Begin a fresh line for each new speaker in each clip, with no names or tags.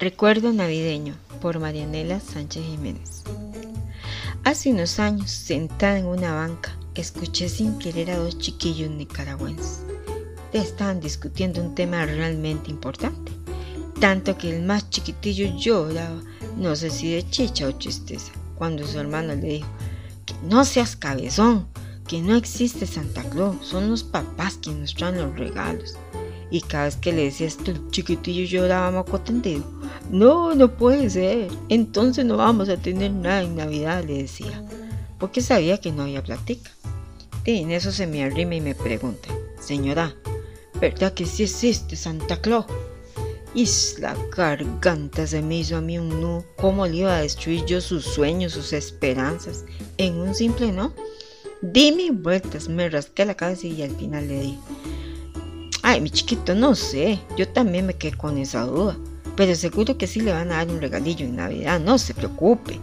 Recuerdo navideño por Marianela Sánchez Jiménez. Hace unos años, sentada en una banca, escuché sin querer a dos chiquillos nicaragüenses. Estaban discutiendo un tema realmente importante, tanto que el más chiquitillo lloraba, no sé si de chicha o tristeza, cuando su hermano le dijo, que no seas cabezón, que no existe Santa Claus, son los papás quienes nos traen los regalos. Y cada vez que le decía esto, el chiquitillo lloraba moco tendido. No, no puede ser. Entonces no vamos a tener nada en Navidad, le decía. Porque sabía que no había platica. Y en eso se me arrima y me pregunta, señora, ¿verdad que sí existe Santa Claus? Y la garganta se me hizo a mí un nudo. ¿Cómo le iba a destruir yo sus sueños, sus esperanzas? En un simple no. Dime vueltas, me rasqué la cabeza y al final le dije, Ay, mi chiquito, no sé. Yo también me quedé con esa duda. Pero seguro que sí le van a dar un regalillo en Navidad, no se preocupe.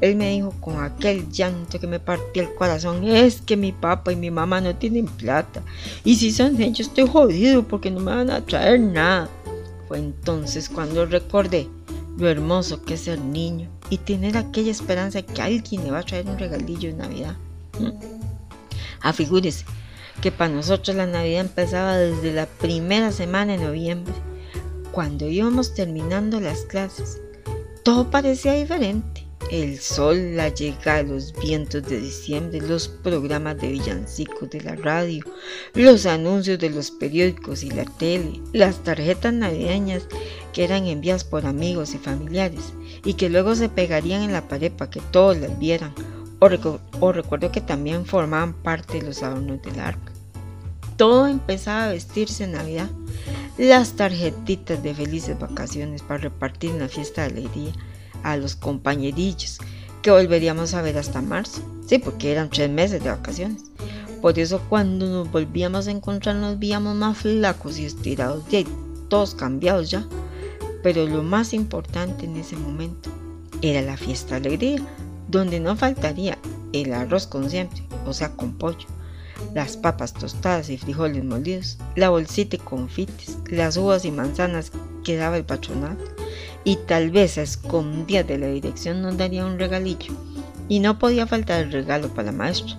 Él me dijo con aquel llanto que me partió el corazón, es que mi papá y mi mamá no tienen plata. Y si son ellos, estoy jodido porque no me van a traer nada. Fue entonces cuando recordé lo hermoso que es ser niño y tener aquella esperanza de que alguien le va a traer un regalillo en Navidad. ¿Mm? Afigúrese, que para nosotros la Navidad empezaba desde la primera semana de noviembre, cuando íbamos terminando las clases. Todo parecía diferente. El sol, la llegada, los vientos de diciembre, los programas de villancicos de la radio, los anuncios de los periódicos y la tele, las tarjetas navideñas que eran enviadas por amigos y familiares y que luego se pegarían en la pared para que todos las vieran. O, recuerdo que también formaban parte de los adornos del arco todo empezaba a vestirse en Navidad. Las tarjetitas de felices vacaciones para repartir una fiesta de alegría a los compañerillos que volveríamos a ver hasta marzo. Sí, porque eran tres meses de vacaciones. Por eso cuando nos volvíamos a encontrar nos veíamos más flacos y estirados, y todos cambiados ya. Pero lo más importante en ese momento era la fiesta de alegría, donde no faltaría el arroz con siempre, o sea, con pollo las papas tostadas y frijoles molidos, la bolsita y confites, las uvas y manzanas que daba el patronato, y tal vez a escondidas de la dirección nos daría un regalillo. Y no podía faltar el regalo para la maestra,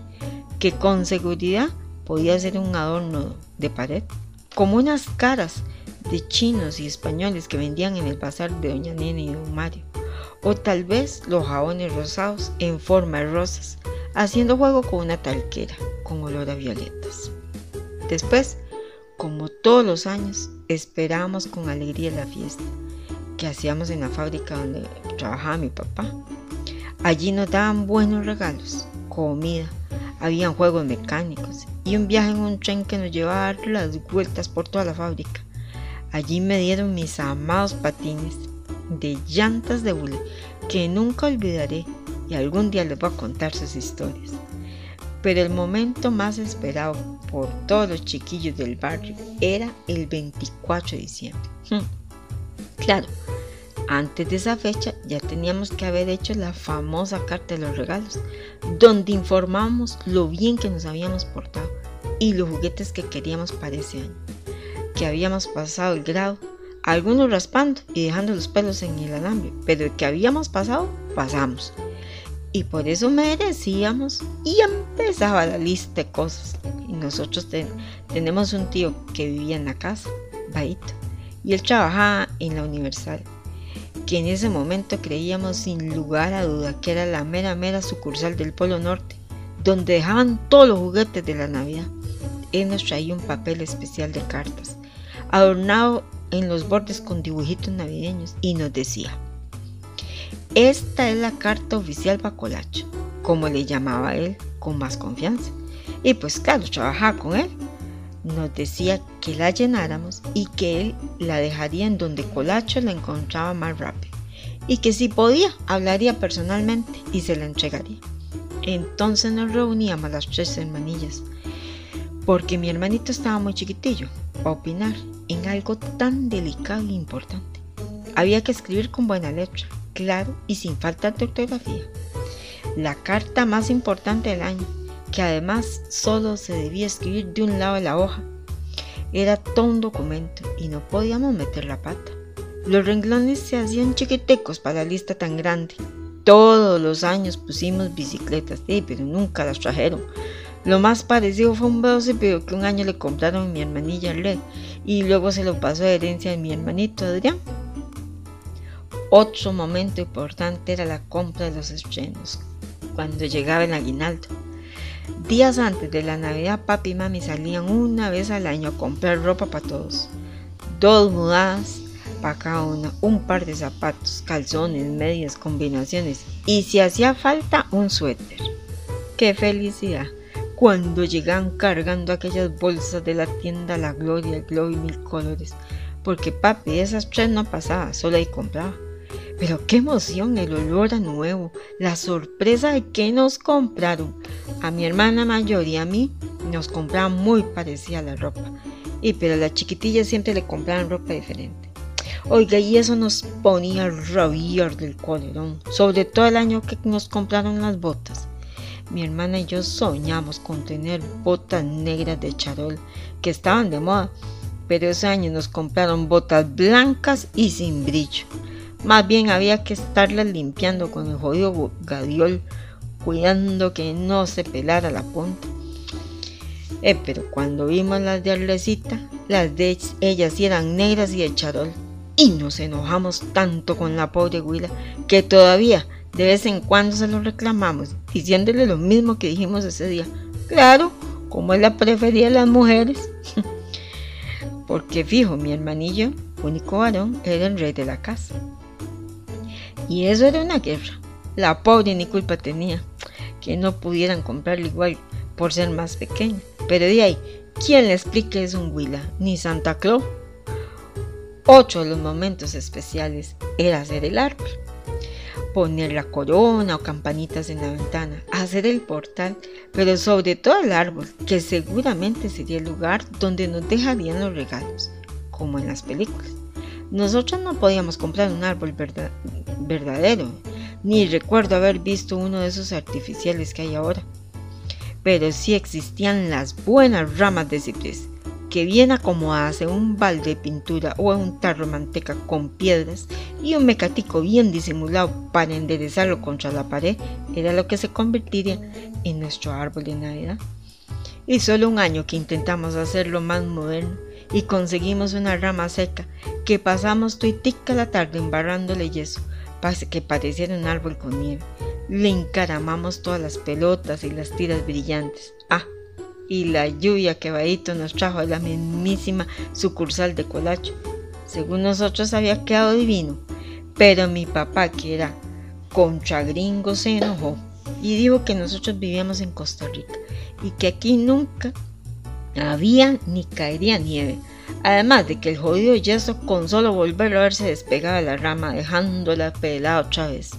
que con seguridad podía ser un adorno de pared, como unas caras de chinos y españoles que vendían en el bazar de Doña Nena y Don Mario, o tal vez los jabones rosados en forma de rosas, haciendo juego con una talquera con olor a violetas. Después, como todos los años, esperábamos con alegría la fiesta que hacíamos en la fábrica donde trabajaba mi papá. Allí nos daban buenos regalos, comida, habían juegos mecánicos y un viaje en un tren que nos llevaba a dar las vueltas por toda la fábrica. Allí me dieron mis amados patines de llantas de hule que nunca olvidaré y algún día les voy a contar sus historias. Pero el momento más esperado por todos los chiquillos del barrio era el 24 de diciembre. Hmm. Claro, antes de esa fecha ya teníamos que haber hecho la famosa carta de los regalos, donde informábamos lo bien que nos habíamos portado y los juguetes que queríamos para ese año, que habíamos pasado el grado, algunos raspando y dejando los pelos en el alambre, pero que habíamos pasado, pasamos y por eso merecíamos y empezaba la lista de cosas. Y nosotros tenemos un tío que vivía en la casa, Baito, y él trabajaba en la Universal, que en ese momento creíamos sin lugar a duda que era la mera mera sucursal del Polo Norte, donde dejaban todos los juguetes de la Navidad. Él nos traía un papel especial de cartas, adornado en los bordes con dibujitos navideños, y nos decía, esta es la carta oficial para Colacho, como le llamaba él con más confianza. Y pues claro, trabajaba con él. Nos decía que la llenáramos y que él la dejaría en donde Colacho la encontraba más rápido. Y que si podía, hablaría personalmente y se la entregaría. Entonces nos reuníamos las tres hermanillas, porque mi hermanito estaba muy chiquitillo para opinar en algo tan delicado e importante. Había que escribir con buena letra claro y sin falta de ortografía. La carta más importante del año, que además solo se debía escribir de un lado de la hoja. Era todo un documento y no podíamos meter la pata. Los renglones se hacían chiquitecos para la lista tan grande. Todos los años pusimos bicicletas, sí, pero nunca las trajeron. Lo más parecido fue un pero que un año le compraron a mi hermanilla Red y luego se lo pasó a herencia a mi hermanito Adrián. Otro momento importante era la compra de los estrenos, cuando llegaba el aguinaldo. Días antes de la Navidad, papi y mami salían una vez al año a comprar ropa para todos. Dos mudadas para cada una, un par de zapatos, calzones, medias, combinaciones y si hacía falta un suéter. ¡Qué felicidad! Cuando llegaban cargando aquellas bolsas de la tienda La Gloria, el Globo y Mil Colores, porque papi esas tres no pasaba, solo ahí compraba. Pero qué emoción el olor a nuevo, la sorpresa de que nos compraron. A mi hermana mayor y a mí nos compraban muy parecida la ropa. Y pero a la chiquitilla siempre le compraban ropa diferente. Oiga, y eso nos ponía rabiar del colerón, sobre todo el año que nos compraron las botas. Mi hermana y yo soñamos con tener botas negras de charol que estaban de moda, pero ese año nos compraron botas blancas y sin brillo. Más bien había que estarlas limpiando con el jodido gadiol, cuidando que no se pelara la punta. Eh, pero cuando vimos las de Arlecita, las de ellas eran negras y de charol. Y nos enojamos tanto con la pobre Huila que todavía de vez en cuando se lo reclamamos, diciéndole lo mismo que dijimos ese día. Claro, como él la prefería a las mujeres. Porque fijo, mi hermanillo, único varón, era el rey de la casa. Y eso era una guerra. La pobre ni culpa tenía que no pudieran comprarle igual por ser más pequeña. Pero de ahí, ¿quién le explique es un Huila? Ni Santa Claus. Otro de los momentos especiales era hacer el árbol. Poner la corona o campanitas en la ventana, hacer el portal, pero sobre todo el árbol, que seguramente sería el lugar donde nos dejarían los regalos, como en las películas. Nosotros no podíamos comprar un árbol verdadero, ni recuerdo haber visto uno de esos artificiales que hay ahora. Pero sí existían las buenas ramas de ciprés, que bien acomodadas en un balde de pintura o en un tarro de manteca con piedras y un mecatico bien disimulado para enderezarlo contra la pared, era lo que se convertiría en nuestro árbol de Navidad. Y solo un año que intentamos hacerlo más moderno y conseguimos una rama seca que pasamos tuitica la tarde embarrándole yeso para que pareciera un árbol con nieve. Le encaramamos todas las pelotas y las tiras brillantes. Ah, y la lluvia que Baito nos trajo de la mismísima sucursal de Colacho. Según nosotros había quedado divino, pero mi papá, que era contra gringo, se enojó y dijo que nosotros vivíamos en Costa Rica y que aquí nunca había ni caería nieve. Además de que el jodido yeso con solo volverlo a ver se despegaba de la rama dejándola pelada otra vez.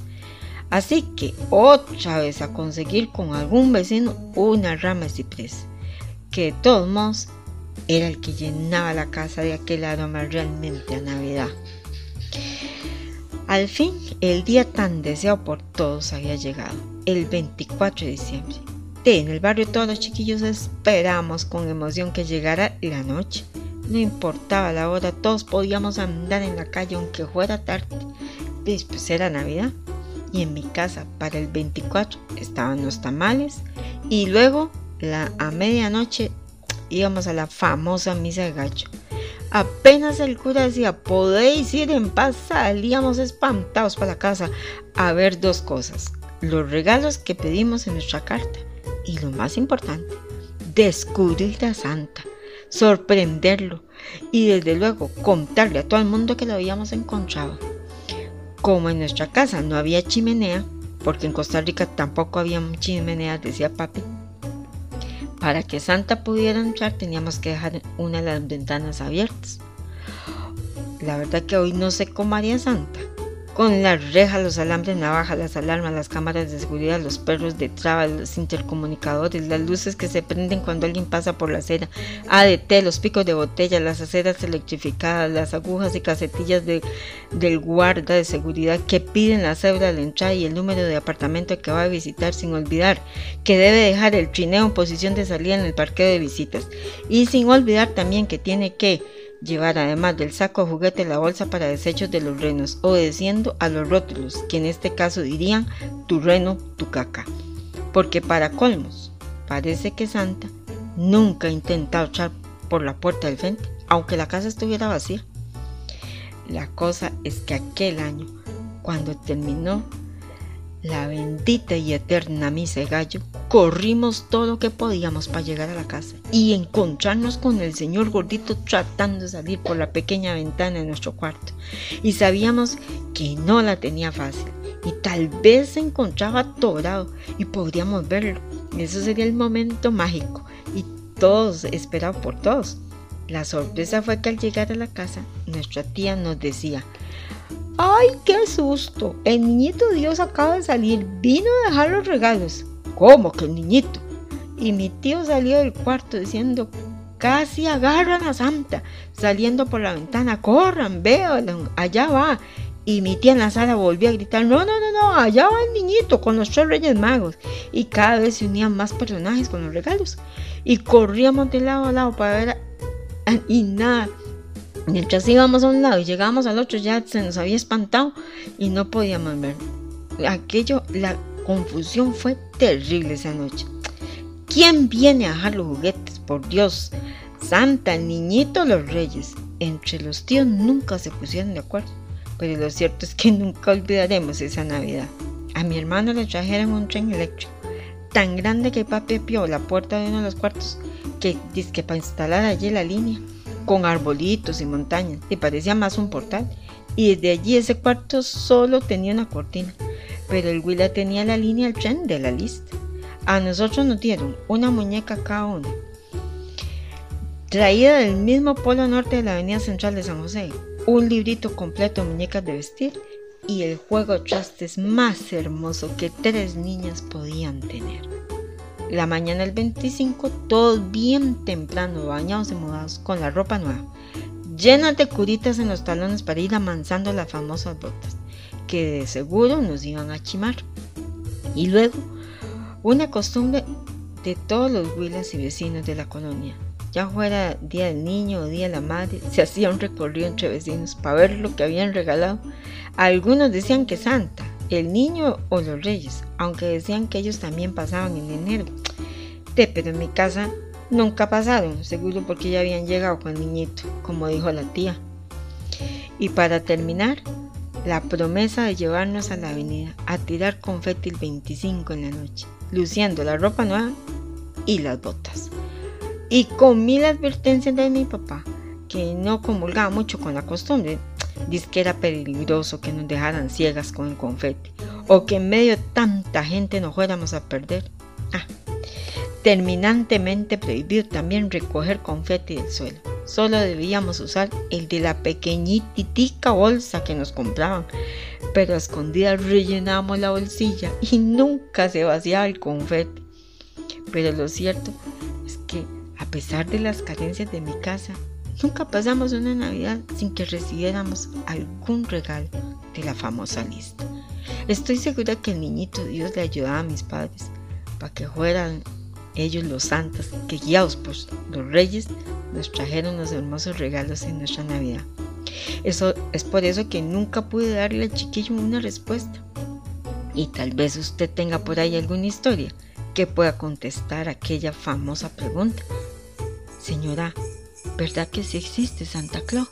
Así que otra vez a conseguir con algún vecino una rama de ciprés, que de todos modos era el que llenaba la casa de aquel aroma realmente a Navidad. Al fin, el día tan deseado por todos había llegado, el 24 de diciembre. En el barrio todos los chiquillos esperamos con emoción que llegara la noche. No importaba la hora, todos podíamos andar en la calle aunque fuera tarde. Después era Navidad y en mi casa para el 24 estaban los tamales y luego a medianoche íbamos a la famosa misa de gallo. Apenas el cura decía, podéis ir en paz, salíamos espantados para la casa a ver dos cosas. Los regalos que pedimos en nuestra carta y lo más importante, descubrir a Santa, sorprenderlo y desde luego contarle a todo el mundo que lo habíamos encontrado. Como en nuestra casa no había chimenea, porque en Costa Rica tampoco había chimenea, decía papi, para que Santa pudiera entrar teníamos que dejar una de las ventanas abiertas. La verdad que hoy no sé cómo haría Santa con las rejas, los alambres, navajas, las alarmas, las cámaras de seguridad, los perros de traba, los intercomunicadores, las luces que se prenden cuando alguien pasa por la acera, ADT, los picos de botella, las aceras electrificadas, las agujas y casetillas de, del guarda de seguridad que piden la cédula de entrada y el número de apartamento que va a visitar sin olvidar que debe dejar el trineo en posición de salida en el parqueo de visitas y sin olvidar también que tiene que llevar además del saco de juguete la bolsa para desechos de los renos, obedeciendo a los rótulos, que en este caso dirían tu reno, tu caca. Porque para colmos, parece que Santa nunca ha intentado echar por la puerta del frente, aunque la casa estuviera vacía. La cosa es que aquel año, cuando terminó la bendita y eterna misa de gallo, corrimos todo lo que podíamos para llegar a la casa y encontrarnos con el señor gordito tratando de salir por la pequeña ventana de nuestro cuarto. Y sabíamos que no la tenía fácil y tal vez se encontraba atorado y podríamos verlo. Eso sería el momento mágico y todos, esperados por todos. La sorpresa fue que al llegar a la casa, nuestra tía nos decía, ¡Ay, qué susto! El niñito Dios acaba de salir, vino a dejar los regalos. ¿Cómo que el niñito? Y mi tío salió del cuarto diciendo, casi agarran a Santa, saliendo por la ventana, corran, veo, allá va. Y mi tía en la sala volvió a gritar, no, no, no, no, allá va el niñito con los tres reyes magos. Y cada vez se unían más personajes con los regalos. Y corríamos de lado a lado para ver, y nada, Mientras íbamos a un lado y llegábamos al otro ya se nos había espantado y no podíamos ver. Aquello, la confusión fue terrible esa noche. ¿Quién viene a dejar los juguetes? Por Dios. Santa, niñito, los reyes. Entre los tíos nunca se pusieron de acuerdo. Pero lo cierto es que nunca olvidaremos esa Navidad. A mi hermano le trajeron un tren eléctrico tan grande que papi pió la puerta de uno de los cuartos que que para instalar allí la línea con arbolitos y montañas, y parecía más un portal. Y desde allí ese cuarto solo tenía una cortina, pero el Huila tenía la línea del tren de la lista. A nosotros nos dieron una muñeca cada uno, traída del mismo polo norte de la avenida central de San José, un librito completo de muñecas de vestir y el juego trastes más hermoso que tres niñas podían tener. La mañana del 25, todos bien temprano, bañados y mudados, con la ropa nueva, llenas de curitas en los talones para ir amansando las famosas botas, que de seguro nos iban a chimar. Y luego, una costumbre de todos los huilas y vecinos de la colonia. Ya fuera Día del Niño o Día de la Madre, se hacía un recorrido entre vecinos para ver lo que habían regalado. Algunos decían que Santa, el niño o los reyes, aunque decían que ellos también pasaban en enero. Pero en mi casa nunca pasaron, seguro porque ya habían llegado con el niñito, como dijo la tía. Y para terminar, la promesa de llevarnos a la avenida a tirar confeti el 25 en la noche, luciendo la ropa nueva y las botas. Y con mil advertencias de mi papá, que no comulgaba mucho con la costumbre, dice que era peligroso que nos dejaran ciegas con el confeti o que en medio de tanta gente nos fuéramos a perder. Ah, terminantemente prohibido también recoger confeti del suelo. Solo debíamos usar el de la pequeñitica bolsa que nos compraban, pero a escondidas rellenábamos la bolsilla y nunca se vaciaba el confeti. Pero lo cierto es que a pesar de las carencias de mi casa, Nunca pasamos una Navidad sin que recibiéramos algún regalo de la famosa lista. Estoy segura que el niñito Dios le ayudaba a mis padres para que fueran ellos los santos que guiados por los reyes nos trajeron los hermosos regalos en nuestra Navidad. Eso es por eso que nunca pude darle al chiquillo una respuesta. Y tal vez usted tenga por ahí alguna historia que pueda contestar aquella famosa pregunta. Señora, ¿Verdad que sí existe Santa Claus?